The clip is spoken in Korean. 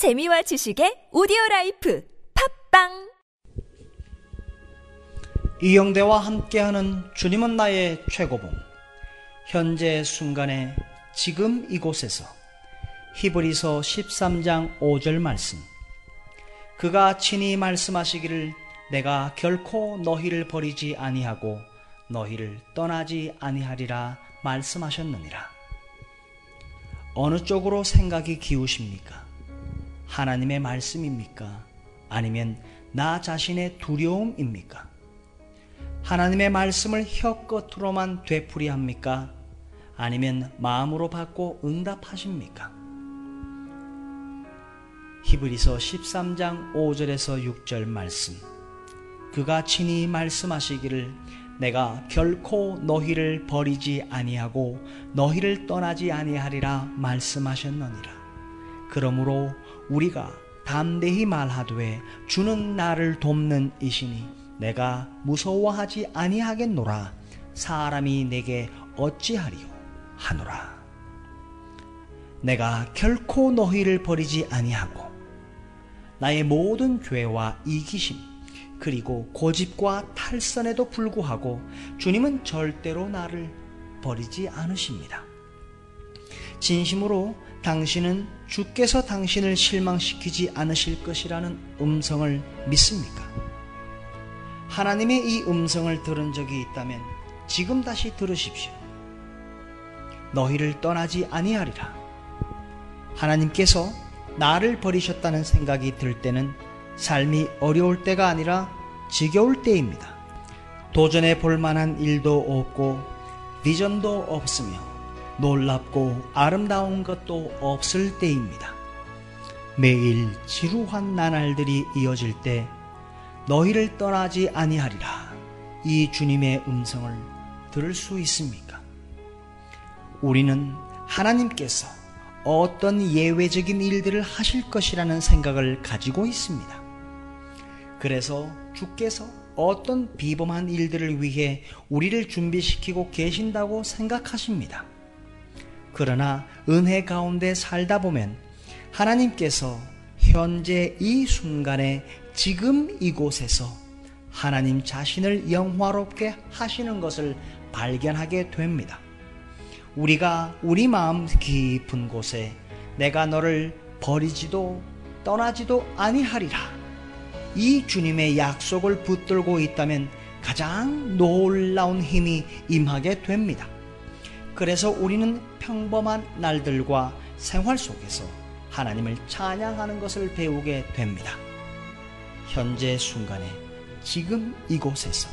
재미와 지식의 audio life 팟빵! 이영대와 함께하는 주님은 나의 최고봉. 현재 순간에 지금 이곳에서 히브리서 13장 5절 말씀. 그가 친히 말씀하시기를 내가 결코 너희를 버리지 아니하고 너희를 떠나지 아니하리라 말씀하셨느니라. 어느 쪽으로 생각이 기우십니까? 하나님의 말씀입니까? 아니면 나 자신의 두려움입니까? 하나님의 말씀을 혀 끝으로만 되풀이합니까? 아니면 마음으로 받고 응답하십니까? 히브리서 13장 5절에서 6절 말씀. 그가 친히 말씀하시기를 내가 결코 너희를 버리지 아니하고 너희를 떠나지 아니하리라 말씀하셨느니라. 그러므로 우리가 담대히 말하되 주는 나를 돕는 이시니 내가 무서워하지 아니하겠노라. 사람이 내게 어찌하리요? 하노라. 내가 결코 너희를 버리지 아니하고 나의 모든 죄와 이기심 그리고 고집과 탈선에도 불구하고 주님은 절대로 나를 버리지 않으십니다. 진심으로 당신은 주께서 당신을 실망시키지 않으실 것이라는 음성을 믿습니까? 하나님의 이 음성을 들은 적이 있다면 지금 다시 들으십시오. 너희를 떠나지 아니하리라. 하나님께서 나를 버리셨다는 생각이 들 때는 삶이 어려울 때가 아니라 지겨울 때입니다. 도전해 볼 만한 일도 없고 비전도 없으며 놀랍고 아름다운 것도 없을 때입니다. 매일 지루한 나날들이 이어질 때 너희를 떠나지 아니하리라 이 주님의 음성을 들을 수 있습니까? 우리는 하나님께서 어떤 예외적인 일들을 하실 것이라는 생각을 가지고 있습니다. 그래서 주께서 어떤 비범한 일들을 위해 우리를 준비시키고 계신다고 생각하십니다. 그러나 은혜 가운데 살다 보면 하나님께서 현재 이 순간에 지금 이곳에서 하나님 자신을 영화롭게 하시는 것을 발견하게 됩니다. 우리가 우리 마음 깊은 곳에 내가 너를 버리지도 떠나지도 아니하리라. 이 주님의 약속을 붙들고 있다면 가장 놀라운 힘이 임하게 됩니다. 그래서 우리는 평범한 날들과 생활 속에서 하나님을 찬양하는 것을 배우게 됩니다. 현재 순간에 지금 이곳에서